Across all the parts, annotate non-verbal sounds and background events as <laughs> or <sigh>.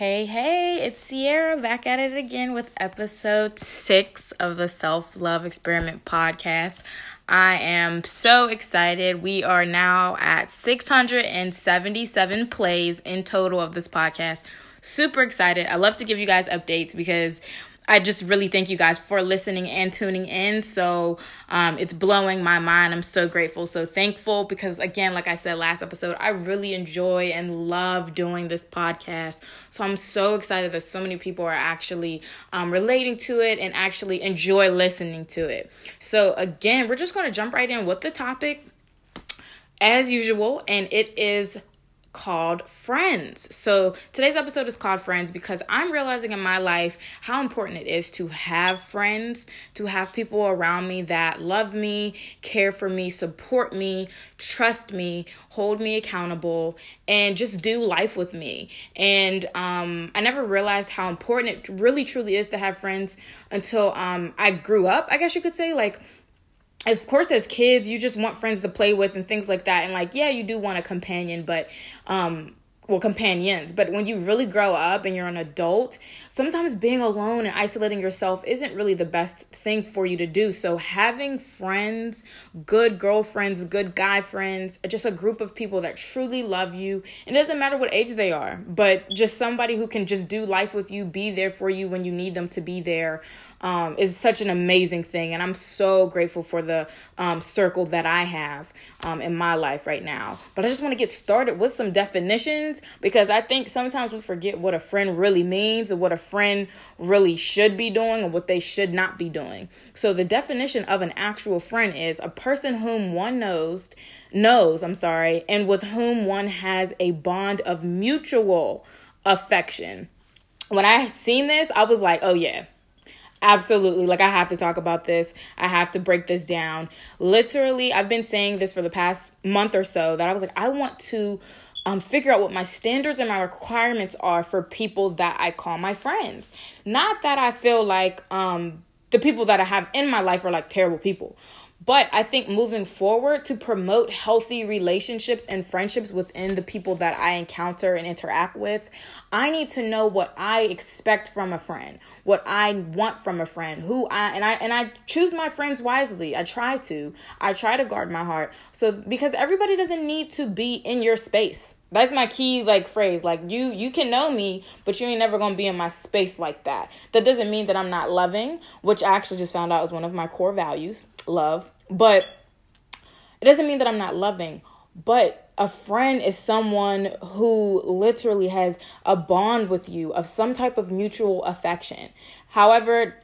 Hey, hey, it's Sierra back at it again with episode six of the Self Love Experiment podcast. I am so excited. We are now at 677 plays in total of this podcast. Super excited. I love to give you guys updates because I just really thank you guys for listening and tuning in. So um, it's blowing my mind. I'm so grateful, so thankful because, again, like I said last episode, I really enjoy and love doing this podcast. So I'm so excited that so many people are actually um, relating to it and actually enjoy listening to it. So, again, we're just going to jump right in with the topic as usual, and it is called friends. So today's episode is called friends because I'm realizing in my life how important it is to have friends, to have people around me that love me, care for me, support me, trust me, hold me accountable, and just do life with me. And um, I never realized how important it really truly is to have friends until um, I grew up, I guess you could say. Like, of course as kids you just want friends to play with and things like that. And like yeah you do want a companion but um well companions. But when you really grow up and you're an adult sometimes being alone and isolating yourself isn't really the best thing for you to do so having friends good girlfriends good guy friends just a group of people that truly love you it doesn't matter what age they are but just somebody who can just do life with you be there for you when you need them to be there um, is such an amazing thing. And I'm so grateful for the um, circle that I have um, in my life right now. But I just want to get started with some definitions because I think sometimes we forget what a friend really means and what a friend really should be doing and what they should not be doing. So the definition of an actual friend is a person whom one knows knows, I'm sorry, and with whom one has a bond of mutual affection. When I seen this, I was like, "Oh yeah, Absolutely. Like, I have to talk about this. I have to break this down. Literally, I've been saying this for the past month or so that I was like, I want to um, figure out what my standards and my requirements are for people that I call my friends. Not that I feel like um, the people that I have in my life are like terrible people, but I think moving forward to promote healthy relationships and friendships within the people that I encounter and interact with, I need to know what I expect from a friend, what I want from a friend, who I and I and I choose my friends wisely. I try to. I try to guard my heart. So because everybody doesn't need to be in your space. That's my key like phrase. Like you you can know me, but you ain't never gonna be in my space like that. That doesn't mean that I'm not loving, which I actually just found out is one of my core values, love. But it doesn't mean that I'm not loving. But a friend is someone who literally has a bond with you of some type of mutual affection. However,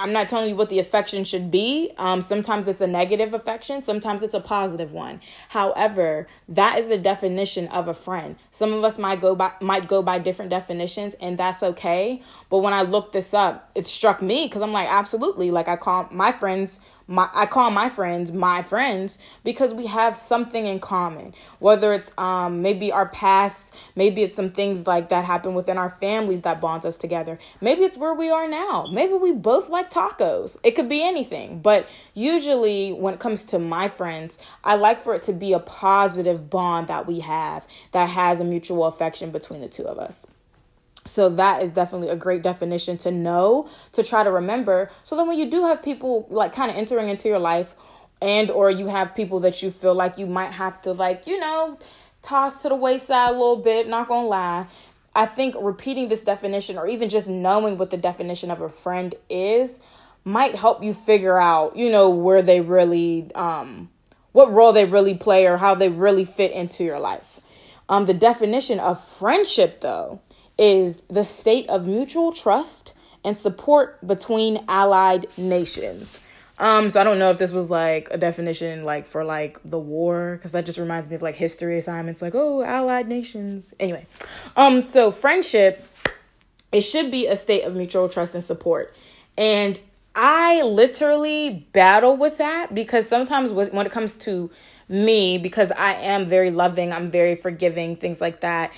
I'm not telling you what the affection should be. Um, sometimes it's a negative affection, sometimes it's a positive one. However, that is the definition of a friend. Some of us might go by might go by different definitions, and that's okay. But when I looked this up, it struck me because I'm like, absolutely. Like I call my friends my I call my friends my friends because we have something in common. Whether it's um maybe our past, maybe it's some things like that happen within our families that bonds us together. Maybe it's where we are now. Maybe we both like tacos. It could be anything. But usually when it comes to my friends, I like for it to be a positive bond that we have that has a mutual affection between the two of us. So that is definitely a great definition to know, to try to remember. So then when you do have people like kind of entering into your life and or you have people that you feel like you might have to like, you know, toss to the wayside a little bit, not going to lie. I think repeating this definition or even just knowing what the definition of a friend is might help you figure out, you know, where they really um what role they really play or how they really fit into your life. Um the definition of friendship though is the state of mutual trust and support between allied nations. Um, so I don't know if this was like a definition like for like the war, because that just reminds me of like history assignments, like oh, allied nations. Anyway, um, so friendship, it should be a state of mutual trust and support, and I literally battle with that because sometimes when it comes to me, because I am very loving, I'm very forgiving, things like that.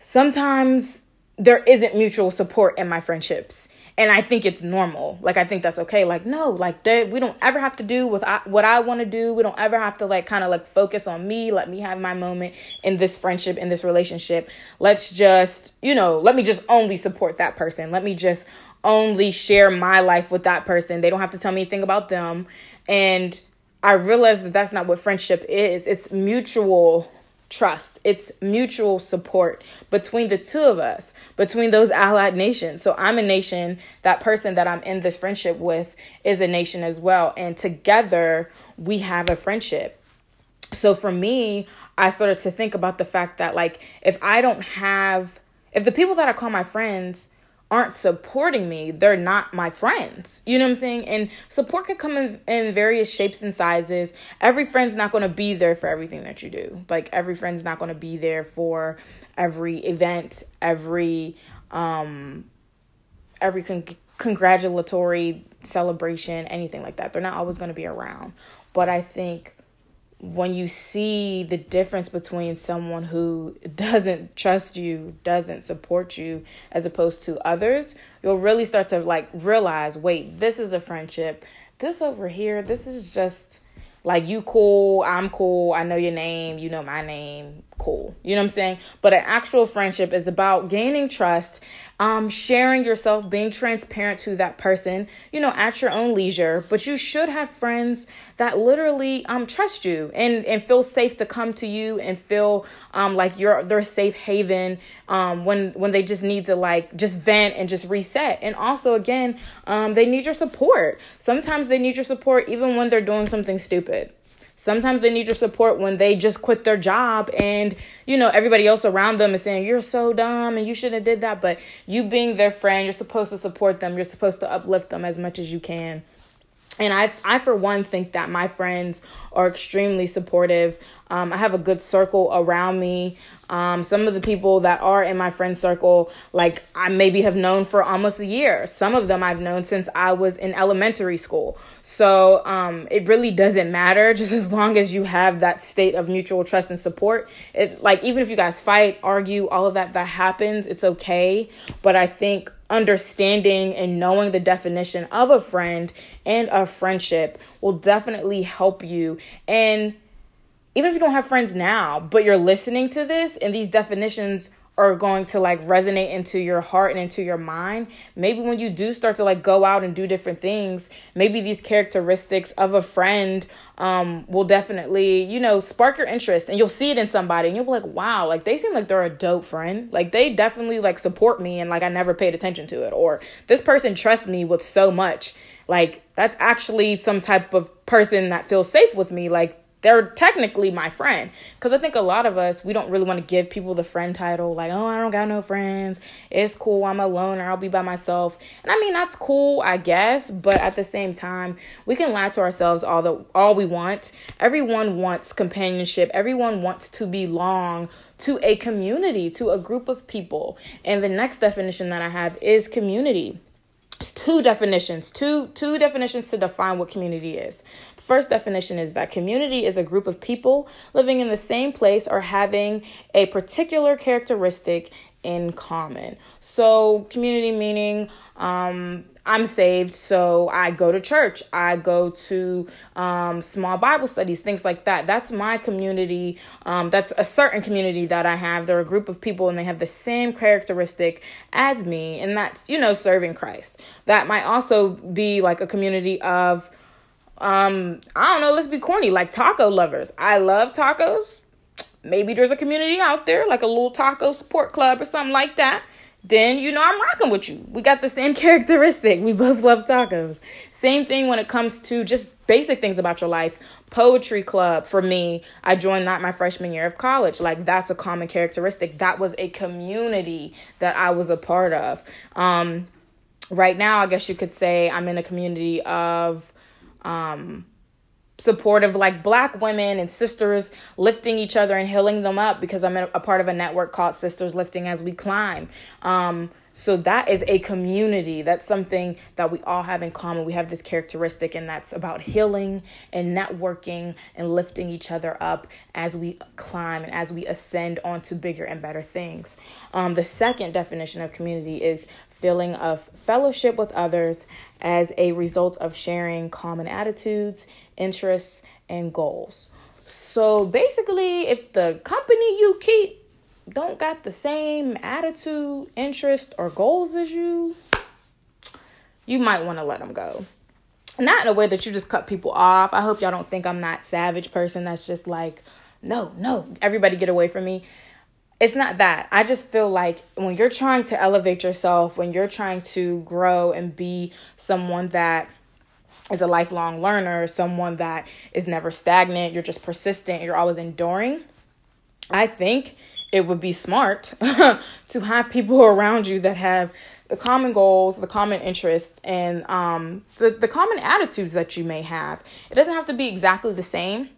Sometimes there isn't mutual support in my friendships. and I think it's normal. Like I think that's okay. Like no, like we don't ever have to do with I, what I want to do. We don't ever have to like kind of like focus on me. Let me have my moment in this friendship in this relationship. Let's just you know let me just only support that person. Let me just only share my life with that person. They don't have to tell me anything about them. And I realized that that's not what friendship is. It's mutual trust. It's mutual support between the two of us, between those allied nations. So I'm a nation, that person that I'm in this friendship with is a nation as well. And together we have a friendship. So for me, I started to think about the fact that, like, if I don't have, if the people that I call my friends, aren't supporting me, they're not my friends. You know what I'm saying? And support can come in, in various shapes and sizes. Every friend's not going to be there for everything that you do. Like every friend's not going to be there for every event, every um every con- congratulatory celebration, anything like that. They're not always going to be around. But I think when you see the difference between someone who doesn't trust you, doesn't support you, as opposed to others, you'll really start to like realize wait, this is a friendship. This over here, this is just like you cool, I'm cool, I know your name, you know my name, cool. You know what I'm saying? But an actual friendship is about gaining trust, um, sharing yourself, being transparent to that person, you know, at your own leisure. But you should have friends that literally um trust you and and feel safe to come to you and feel um like you're their safe haven um when when they just need to like just vent and just reset. And also again, um they need your support. Sometimes they need your support even when they're doing something stupid. Sometimes they need your support when they just quit their job and you know everybody else around them is saying you're so dumb and you shouldn't have did that. But you being their friend, you're supposed to support them. You're supposed to uplift them as much as you can. And I, I for one think that my friends are extremely supportive. Um, I have a good circle around me. Um, some of the people that are in my friend circle, like I maybe have known for almost a year. Some of them I've known since I was in elementary school. So um, it really doesn't matter, <laughs> just as long as you have that state of mutual trust and support. It like even if you guys fight, argue, all of that that happens, it's okay. But I think understanding and knowing the definition of a friend and a friendship will definitely help you and even if you don't have friends now, but you're listening to this and these definitions are going to like resonate into your heart and into your mind maybe when you do start to like go out and do different things maybe these characteristics of a friend um, will definitely you know spark your interest and you'll see it in somebody and you'll be like wow like they seem like they're a dope friend. Like they definitely like support me and like i never paid attention to it. Or this person trusts me with so much. Like that's actually some type of person that feels safe with me. Like they're technically my friend. Because i think a lot of us we don't really want to give people the friend title like oh i don't got no friends. It's cool. I'm alone or i'll be by myself. And i mean that's cool i guess but at the same time we can lie to ourselves all the all we want. Everyone wants companionship. Everyone wants to belong to a community to a group of people. And the next definition that i have is community. Two definitions two two definitions to define what community is First definition is that community is a group of people living in the same place or having a particular characteristic in common. So, community meaning um, I'm saved, so I go to church, I go to um, small Bible studies, things like that. That's my community. Um, that's a certain community that I have. They're a group of people and they have the same characteristic as me, and that's, you know, serving Christ. That might also be like a community of um, I don't know, let's be corny, like taco lovers. I love tacos. Maybe there's a community out there, like a little taco support club or something like that. Then you know I'm rocking with you. We got the same <laughs> characteristic. We both love tacos. Same thing when it comes to just basic things about your life. Poetry club for me, I joined that my freshman year of college. Like that's a common characteristic. That was a community that I was a part of. Um, right now, I guess you could say I'm in a community of um, supportive like black women and sisters lifting each other and healing them up because I'm a part of a network called Sisters Lifting as We Climb. Um, So that is a community. That's something that we all have in common. We have this characteristic, and that's about healing and networking and lifting each other up as we climb and as we ascend onto bigger and better things. Um, the second definition of community is feeling of fellowship with others as a result of sharing common attitudes, interests, and goals. So basically, if the company you keep don't got the same attitude, interest, or goals as you, you might want to let them go. Not in a way that you just cut people off. I hope y'all don't think I'm that savage person that's just like, no, no, everybody get away from me. It's not that. I just feel like when you're trying to elevate yourself, when you're trying to grow and be someone that is a lifelong learner, someone that is never stagnant, you're just persistent, you're always enduring. I think it would be smart <laughs> to have people around you that have the common goals, the common interests, and um, the, the common attitudes that you may have. It doesn't have to be exactly the same,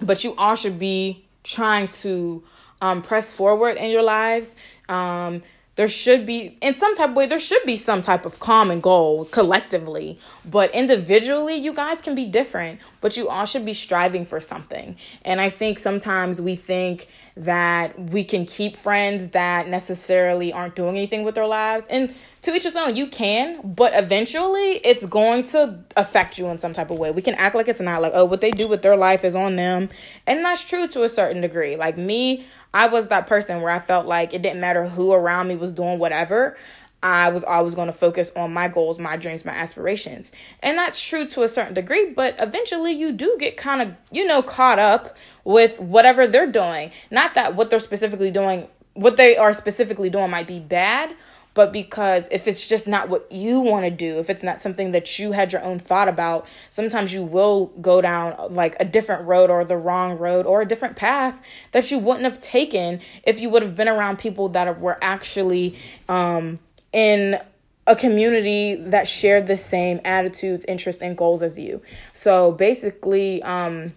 but you all should be trying to um, press forward in your lives. Um, there should be in some type of way there should be some type of common goal collectively but individually you guys can be different but you all should be striving for something and i think sometimes we think that we can keep friends that necessarily aren't doing anything with their lives. And to each his own you can but eventually it's going to affect you in some type of way. We can act like it's not like oh what they do with their life is on them. And that's true to a certain degree. Like me I was that person where I felt like it didn't matter who around me was doing whatever. I was always going to focus on my goals, my dreams, my aspirations. And that's true to a certain degree, but eventually you do get kind of, you know, caught up with whatever they're doing. Not that what they're specifically doing, what they are specifically doing might be bad, but because if it's just not what you want to do, if it's not something that you had your own thought about, sometimes you will go down like a different road or the wrong road or a different path that you wouldn't have taken if you would have been around people that were actually um, in a community that shared the same attitudes, interests, and goals as you. So basically, um,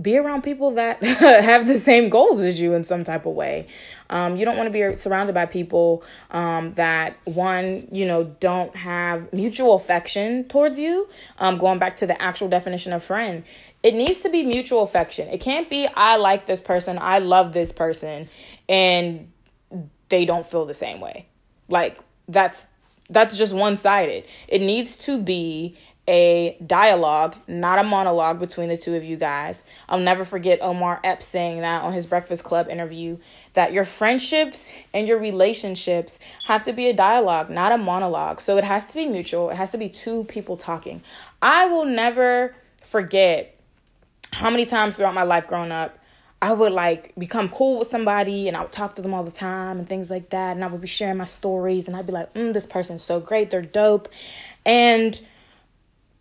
be around people that <laughs> have the same goals as you in some type of way. Um, you don't want to be surrounded by people um, that, one, you know, don't have mutual affection towards you. Um, going back to the actual definition of friend, it needs to be mutual affection. It can't be, I like this person, I love this person, and they don't feel the same way. Like, that's that's just one sided. It needs to be a dialogue, not a monologue between the two of you guys. I'll never forget Omar Epps saying that on his Breakfast Club interview that your friendships and your relationships have to be a dialogue, not a monologue. So it has to be mutual, it has to be two people talking. I will never forget how many times throughout my life growing up. I would like become cool with somebody and I would talk to them all the time and things like that. And I would be sharing my stories and I'd be like, mm, this person's so great. They're dope. And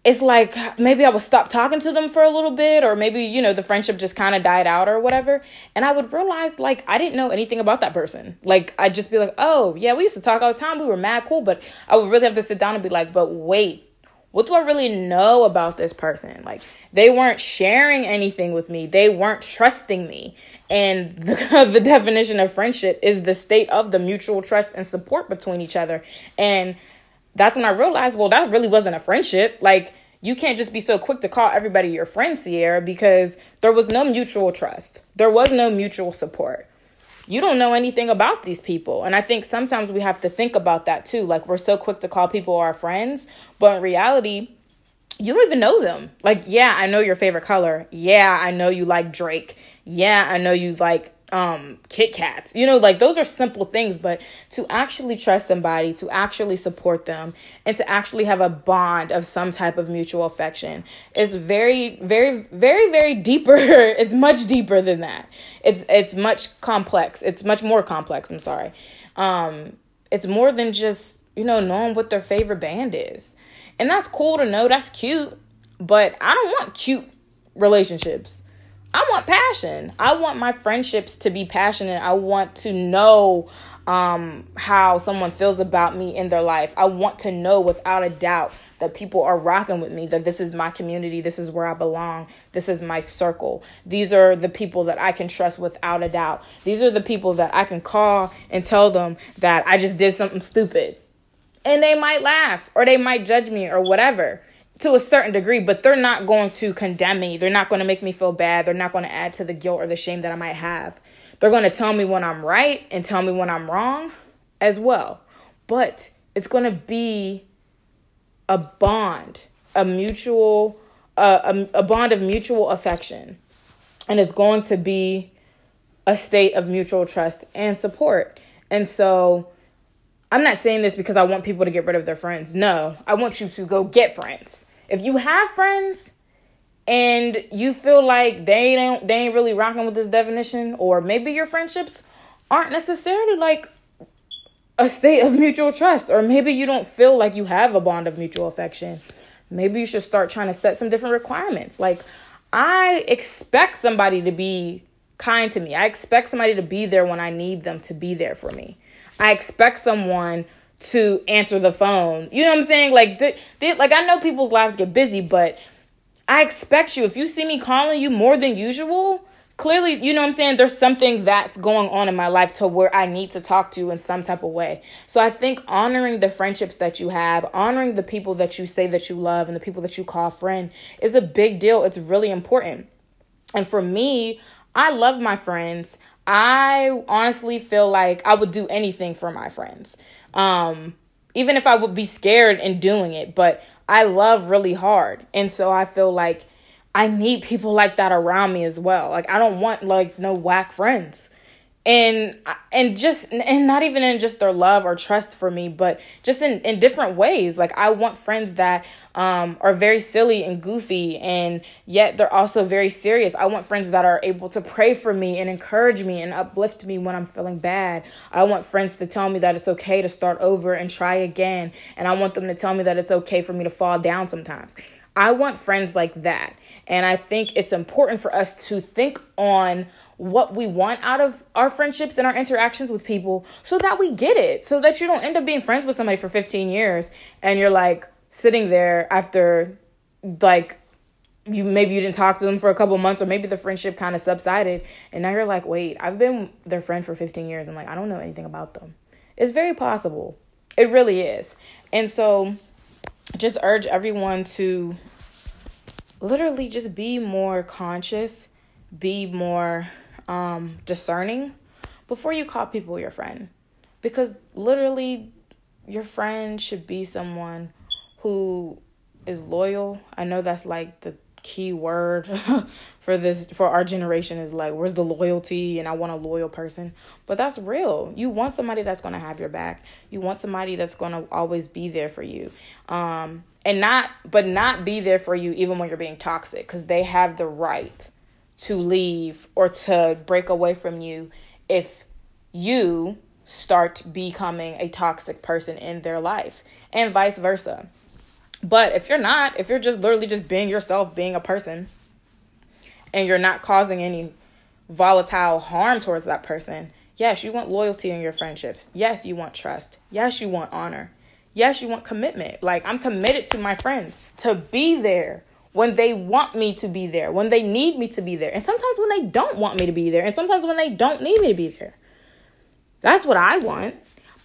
it's like maybe I would stop talking to them for a little bit, or maybe, you know, the friendship just kind of died out or whatever. And I would realize, like, I didn't know anything about that person. Like, I'd just be like, oh, yeah, we used to talk all the time. We were mad cool. But I would really have to sit down and be like, but wait, what do I really know about this person? Like, they weren't sharing anything with me, they weren't trusting me. And the, <laughs> the definition of friendship is the state of the mutual trust and support between each other. And that's when I realized, well, that really wasn't a friendship. Like, you can't just be so quick to call everybody your friend, Sierra, because there was no mutual trust. There was no mutual support. You don't know anything about these people. And I think sometimes we have to think about that too. Like, we're so quick to call people our friends, but in reality, you don't even know them. Like, yeah, I know your favorite color. Yeah, I know you like Drake. Yeah, I know you like um Kit Kats. You know, like those are simple things, but to actually trust somebody, to actually support them, and to actually have a bond of some type of mutual affection is very, very, very, very deeper. <laughs> it's much deeper than that. It's it's much complex. It's much more complex, I'm sorry. Um it's more than just, you know, knowing what their favorite band is. And that's cool to know, that's cute, but I don't want cute relationships. I want passion. I want my friendships to be passionate. I want to know um, how someone feels about me in their life. I want to know without a doubt that people are rocking with me, that this is my community, this is where I belong, this is my circle. These are the people that I can trust without a doubt. These are the people that I can call and tell them that I just did something stupid. And they might laugh or they might judge me or whatever to a certain degree, but they're not going to condemn me. They're not going to make me feel bad. They're not going to add to the guilt or the shame that I might have. They're going to tell me when I'm right and tell me when I'm wrong as well. But it's going to be a bond, a mutual, a, a bond of mutual affection. And it's going to be a state of mutual trust and support. And so I'm not saying this because I want people to get rid of their friends. No, I want you to go get friends. If you have friends and you feel like they don't they ain't really rocking with this definition or maybe your friendships aren't necessarily like a state of mutual trust or maybe you don't feel like you have a bond of mutual affection maybe you should start trying to set some different requirements. Like i expect somebody to be kind to me. I expect somebody to be there when i need them to be there for me. I expect someone to answer the phone you know what i'm saying like like i know people's lives get busy but I expect you. If you see me calling you more than usual, clearly, you know what I'm saying? There's something that's going on in my life to where I need to talk to you in some type of way. So I think honoring the friendships that you have, honoring the people that you say that you love and the people that you call friend is a big deal. It's really important. And for me, I love my friends. I honestly feel like I would do anything for my friends. Um, even if I would be scared in doing it, but I love really hard. And so I feel like I need people like that around me as well. Like I don't want like no whack friends. And and just and not even in just their love or trust for me, but just in in different ways. Like I want friends that um, are very silly and goofy, and yet they're also very serious. I want friends that are able to pray for me and encourage me and uplift me when I'm feeling bad. I want friends to tell me that it's okay to start over and try again, and I want them to tell me that it's okay for me to fall down sometimes. I want friends like that. And I think it's important for us to think on what we want out of our friendships and our interactions with people so that we get it. So that you don't end up being friends with somebody for 15 years and you're like, sitting there after like you maybe you didn't talk to them for a couple months or maybe the friendship kind of subsided and now you're like wait i've been their friend for 15 years. And like i don't know anything about them. It's very possible. It really is. And so just urge everyone to literally just be more conscious be more um, discerning before you call people your friend because literally your friend should be someone who is loyal. I know that's like the key word <laughs> for this for our generation is like where's the loyalty and I want a loyal person. But that's real. You want somebody that's going to have your back. You want somebody that's going to always be there for you. Um and not but not be there for you even when you're being toxic cuz they have the right to leave or to break away from you if you start becoming a toxic person in their life and vice versa. But if you're not, if you're just literally just being yourself, being a person, and you're not causing any volatile harm towards that person, yes, you want loyalty in your friendships. Yes, you want trust. Yes, you want honor. Yes, you want commitment. Like, I'm committed to my friends to be there when they want me to be there, when they need me to be there, and sometimes when they don't want me to be there, and sometimes when they don't need me to be there. That's what I want.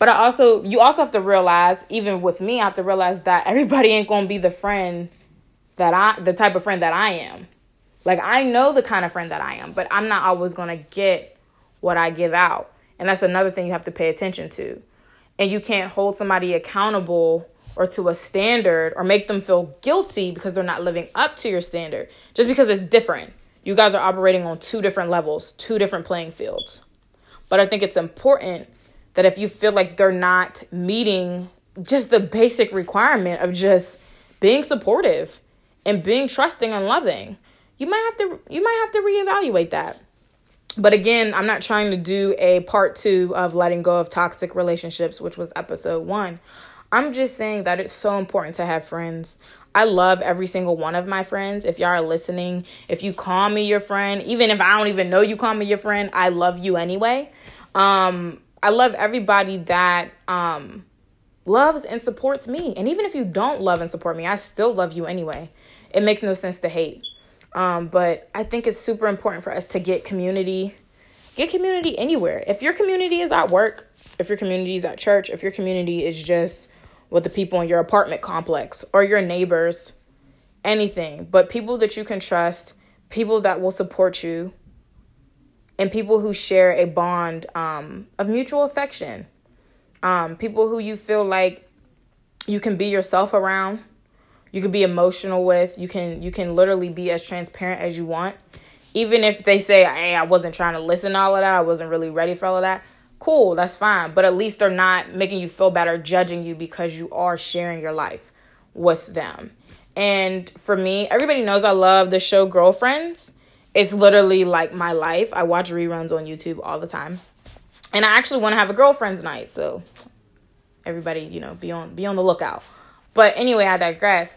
But I also, you also have to realize, even with me, I have to realize that everybody ain't gonna be the friend that I, the type of friend that I am. Like I know the kind of friend that I am, but I'm not always gonna get what I give out. And that's another thing you have to pay attention to. And you can't hold somebody accountable or to a standard or make them feel guilty because they're not living up to your standard just because it's different. You guys are operating on two different levels, two different playing fields. But I think it's important that if you feel like they're not meeting just the basic requirement of just being supportive and being trusting and loving, you might have to you might have to reevaluate that. But again, I'm not trying to do a part 2 of letting go of toxic relationships, which was episode 1. I'm just saying that it's so important to have friends. I love every single one of my friends. If y'all are listening, if you call me your friend, even if I don't even know you call me your friend, I love you anyway. Um I love everybody that um loves and supports me. And even if you don't love and support me, I still love you anyway. It makes no sense to hate. Um, but I think it's super important for us to get community, get community anywhere. If your community is at work, if your community is at church, if your community is just with the people in your apartment complex or your neighbors, anything, but people that you can trust, people that will support you, and people who share a bond um, of mutual affection. Um, people who you feel like you can be yourself around, you can be emotional with, you can you can literally be as transparent as you want. Even if they say, "Hey, I wasn't trying to listen to all of that. I wasn't really ready for all of that." Cool, that's fine. But at least they're not making you feel bad or judging you because you are sharing your life with them. And for me, everybody knows I love the show Girlfriends. It's literally like my life. I watch reruns on YouTube all the time. And I actually want to have a girlfriend's night, so everybody, you know, be on be on the lookout. But anyway, I digress.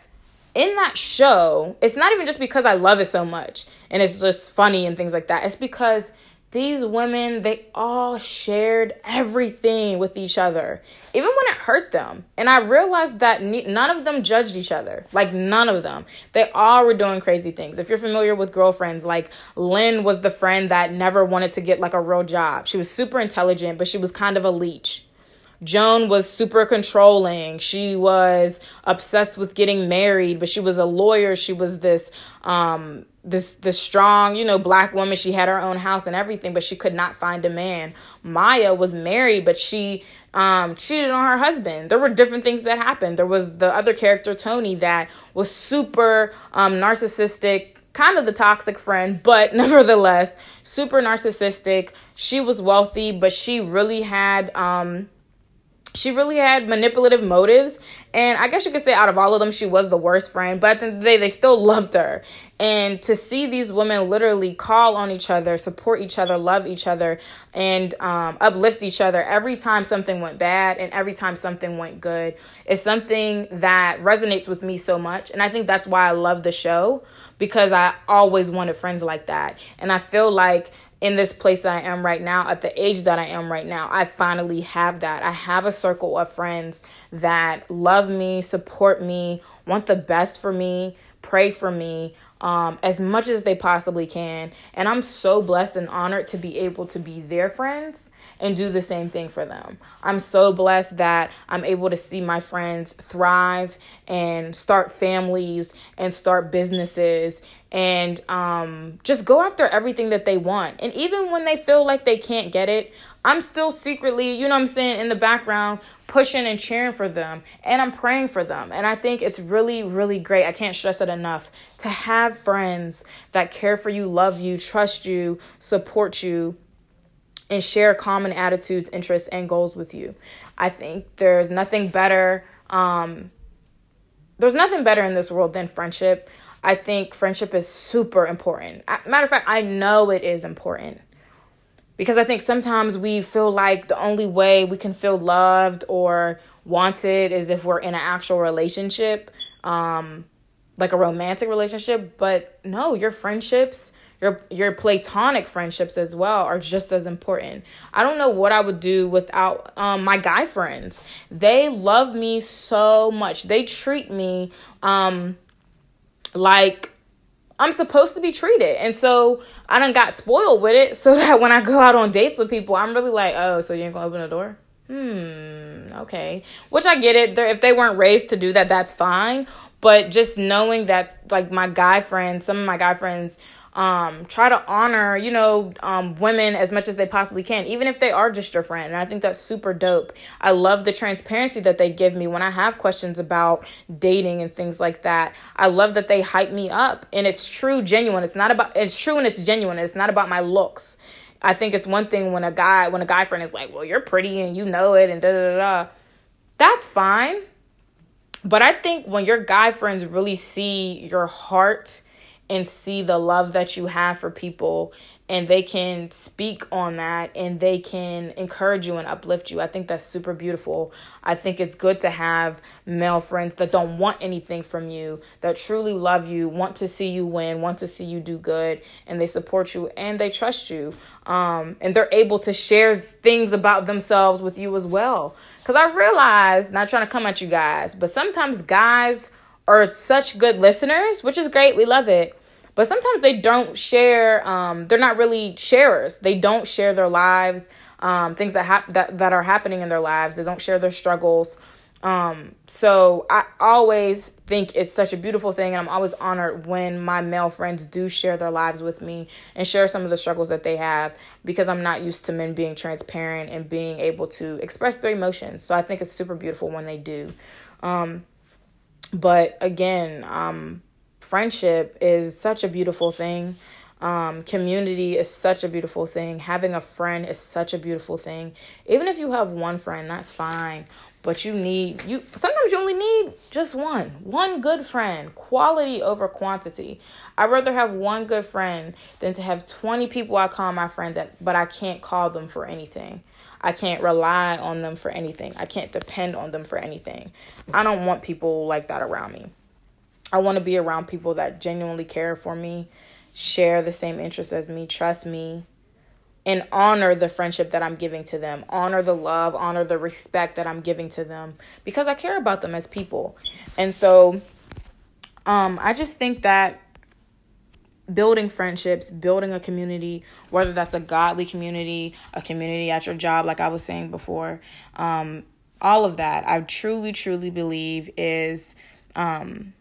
In that show, it's not even just because I love it so much and it's just funny and things like that. It's because these women, they all shared everything with each other, even when it hurt them. And I realized that none of them judged each other. Like, none of them. They all were doing crazy things. If you're familiar with girlfriends, like Lynn was the friend that never wanted to get like a real job. She was super intelligent, but she was kind of a leech. Joan was super controlling. She was obsessed with getting married, but she was a lawyer. She was this um this this strong, you know, black woman. She had her own house and everything, but she could not find a man. Maya was married, but she um cheated on her husband. There were different things that happened. There was the other character Toni that was super um narcissistic, kind of the toxic friend, but <laughs> nevertheless, super narcissistic. She was wealthy, but she really had um she really had manipulative motives and i guess you could say out of all of them she was the worst friend but at the end of the day they still loved her. And to see these women literally call on each other support each other love each other and um, uplift each other every time something went bad and every time something went good is something that resonates with me so much and i think that's why i love the show because i always wanted friends like that. And i feel like in this place that I am right now, at the age that I am right now, I finally have that. I have a circle of friends that love me, support me, want the best for me, pray for me um, as much as they possibly can. And I'm so blessed and honored to be able to be their friends and do the same thing for them. I'm so blessed that I'm able to see my friends thrive and start families and start businesses and um, just go after everything that they want. And even when they feel like they can't get it, I'm still secretly, you know what I'm saying, in the background pushing and cheering for them and I'm praying for them. And I think it's really, really great. I can't stress it enough to have friends that care for you, love you, trust you, support you, and share common attitudes, interests, and goals with you. I think there's nothing better. Um, there's nothing better in this world than friendship. I think friendship is super important. Matter of fact, I know it is important because I think sometimes we feel like the only way we can feel loved or wanted is if we're in an actual relationship, um, like a romantic relationship. But no, your friendships your your platonic friendships as well are just as important. I don't know what I would do without um, my guy friends. They love me so much. They treat me um, like I'm supposed to be treated. And so I done got spoiled with it <laughs> so that when I go out on dates with people, I'm really like, oh, so you ain't gonna open the door? Hmm, okay. Which I get it. They're, if they weren't raised to do that, that's fine. But just knowing that, like, my guy friends, some of my guy friends um, try to honor, you know, um, women as much as they possibly can, even if they are just your friend. And I think that's super dope. I love the transparency that they give me when I have questions about dating and things like that. I love that they hype me up and it's true, genuine. It's not about, it's true and it's genuine. It's not about my looks. I think it's one thing when a guy, when a guy friend is like, well, you're pretty and you know it and da da da. That's fine. But I think when your guy friends really see your heart and see the love that you have for people and they can speak on that and they can encourage you and uplift you. I think that's super beautiful. I think it's good to have male friends that don't want anything from you, that truly love you, want to see you win, want to see you do good, and they support you and they trust you. Um, and they're able to share things about themselves with you as well. Because I realize, not trying to come at you guys, but sometimes guys are such good listeners, which is great. We love it. But sometimes they don't share um, they're not really sharers. They don't share their lives um, things that, hap- that that are happening in their lives. They don't share their struggles. Um, so i always think it's such a beautiful thing and i'm always honored when my male friends do share their lives with me and share some of the struggles that they have because i'm not used to men being transparent and being able to express their emotions. So i think it's super beautiful when they do. Um, but again um, friendship is such a beautiful thing. Um, community is such a beautiful thing. Having a friend is such a beautiful thing. Even if you have one friend, that's fine. But you need you sometimes you only need just one. One good friend. Quality over quantity. I'd rather have one good friend than to have 20 people I call my friend that but I can't call them for anything. I can't rely on them for anything. I can't depend on them for anything. I don't want people like that around me. I want to be around people that genuinely care for me, share the same interests as me, trust me, and honor the friendship that I'm giving to them, honor the love, honor the respect that I'm giving to them because I care about them as people. And so um I just think that building friendships, building a community, whether that's a godly community, a community at your job like I was saying before, um all of that I truly truly believe is um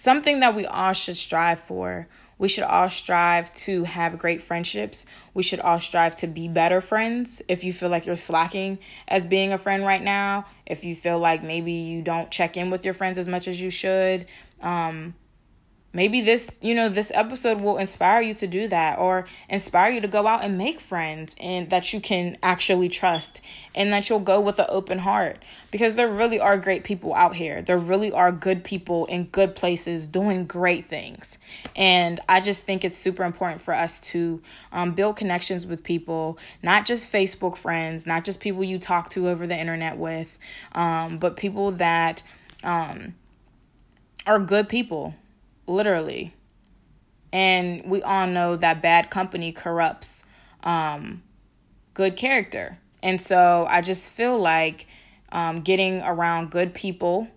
something that we all should strive for. We should all strive to have great friendships. We should all strive to be better friends. If you feel like you're slacking as being a friend right now, if you feel like maybe you don't check in with your friends as much as you should, um, maybe this you know this episode will inspire you to do that or inspire you to go out and make friends and that you can actually trust and that you'll go with an open heart because there really are great people out here. There really are good people in good places doing great things. And i just think it's super important for us to um, build connections with people not just facebook friends not just people you talk to over the internet with um, but people that um, are good people literally. And we all know that bad company corrupts um, good character. And so I just feel like um, getting around good people,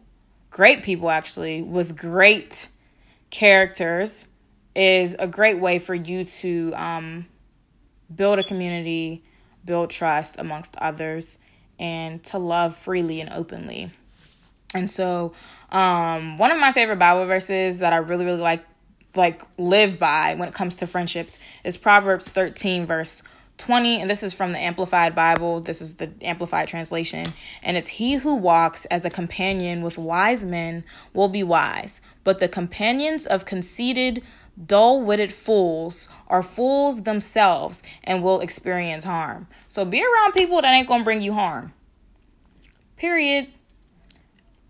great people actually, with great characters is a great way for you to um, build a community, build trust amongst others, and to love freely and openly. And so, um, one of my favorite Bible verses that I really, really like, like live by when it comes to friendships is Proverbs 13, verse 20. And this is from the Amplified Bible. This is the Amplified translation. And it's He who walks as a companion with wise men will be wise, but the companions of conceited, dull witted fools are fools themselves and will experience harm. So be around people that ain't gonna bring you harm. Period.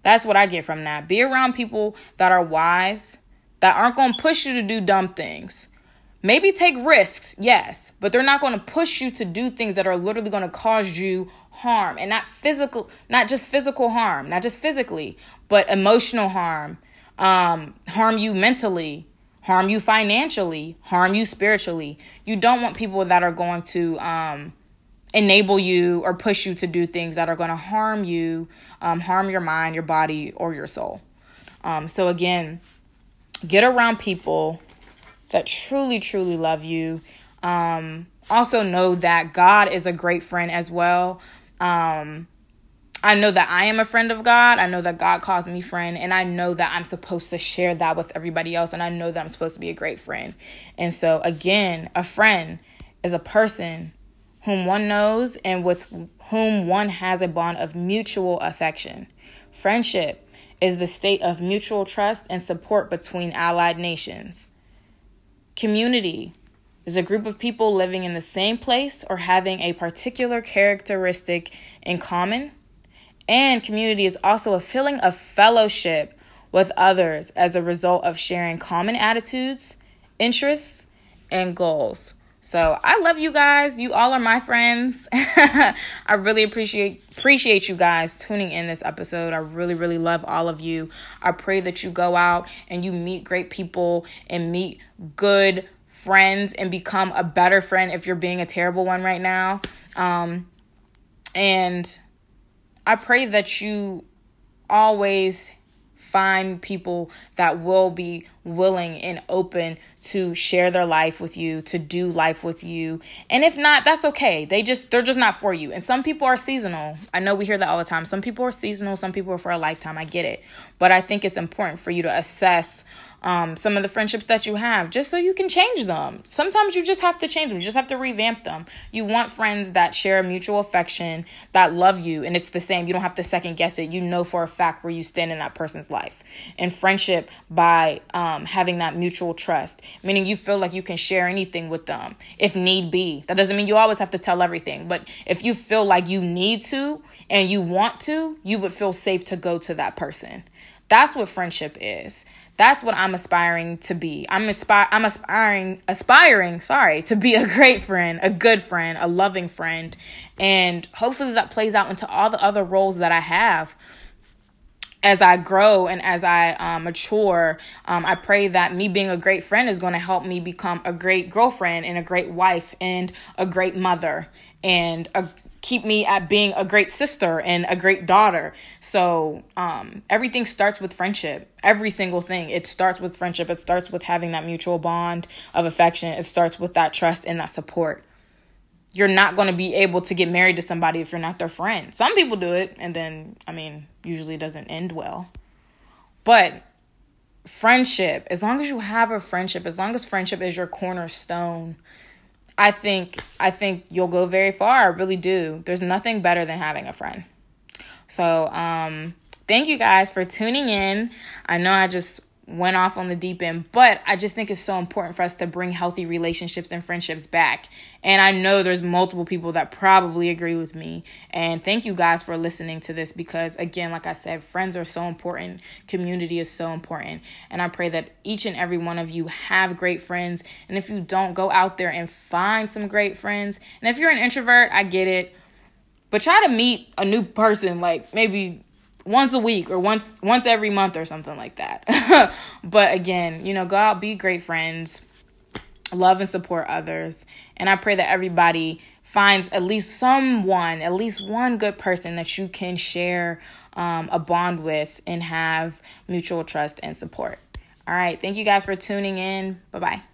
That's what I get from that. Be around people that are wise, that aren't going to push you to do dumb things. Maybe take risks, yes, but they're not going to push you to do things that are literally going to cause you harm and not physical, not just physical harm, not just physically, but emotional harm, um, harm you mentally, harm you financially, harm you spiritually. You don't want people that are going to um, enable you or push you to do things that are going to harm you, um, harm your mind, your body, or your soul. Um, so, again, get around people that truly, truly love you. Um, also, know that God is a great friend as well. Um, I know that I am a friend of God. I know that God calls me friend, and I know that I'm supposed to share that with everybody else, and I know that I'm supposed to be a great friend. And so, again, a friend is a person whom one knows and with whom one has a bond of mutual affection. Friendship is the state of mutual trust and support between allied nations. Community is a group of people living in the same place or having a particular characteristic in common. And community is also a feeling of fellowship with others as a result of sharing common attitudes, interests, and goals. So I love you guys. You all are my friends. <laughs> I really appreciate appreciate you guys tuning in this episode. I really, really love all of you. I pray that you go out and you meet great people and meet good friends and become a better friend if you're being a terrible one right now. Um, and I pray that you always find people that will be willing and open to share their life with you, to do life with you. And if not, that's okay. They just they're just not for you. And some people are seasonal. I know we hear that all the time. Some people are seasonal, some people are for a lifetime. I get it. But I think it's important for you to assess um, some of the friendships that you have just so you can change them. Sometimes you just have to change them, you just have to revamp them. You want friends that share mutual affection, that love you, and it's the same. You don't have to second guess it. You know for a fact where you stand in that person's life. And friendship by um, having that mutual trust, meaning you feel like you can share anything with them if need be. That doesn't mean you always have to tell everything, but if you feel like you need to and you want to, you would feel safe to go to that person. That's what friendship is. That's what I'm aspiring to be. I'm aspire I'm aspiring aspiring, sorry, to be a great friend, a good friend, a loving friend. And hopefully that plays out into all the other roles that I have as I grow and as I um, mature, um, I pray that me being a great friend is going to help me become a great girlfriend and a great wife and a great mother and a keep me at being a great sister and a great daughter. So um, everything starts with friendship. Every single thing. It starts with friendship. It starts with having that mutual bond of affection. It starts with that trust and that support. You're not going to be able to get married to somebody if you're not their friend. Some people do it, and then, I mean, usually it doesn't end well. But friendship, as long as you have a friendship, as long as friendship is your cornerstone, I think I think you'll go very far. I really do. There's nothing better than having a friend. So, um, thank you guys for tuning in. I know I just went off on the deep end, but I just think it's so important for us to bring healthy relationships and friendships back. And I know there's multiple people that probably agree with me. And thank you guys for listening to this because, again, like I said, friends are so important, community is so important. And I pray that each and every one of you have great friends. And if you don't, go out there and find some great friends. And if you're an introvert, I get it. But try to meet a new person, like maybe once a week or once once every month or something like that. <laughs> but again, you know, go out, be great friends, love and support others. And I pray that everybody finds at least someone, at least one good person that you can share um, a bond with and have mutual trust and support. All right. Thank you guys for tuning in. Bye bye.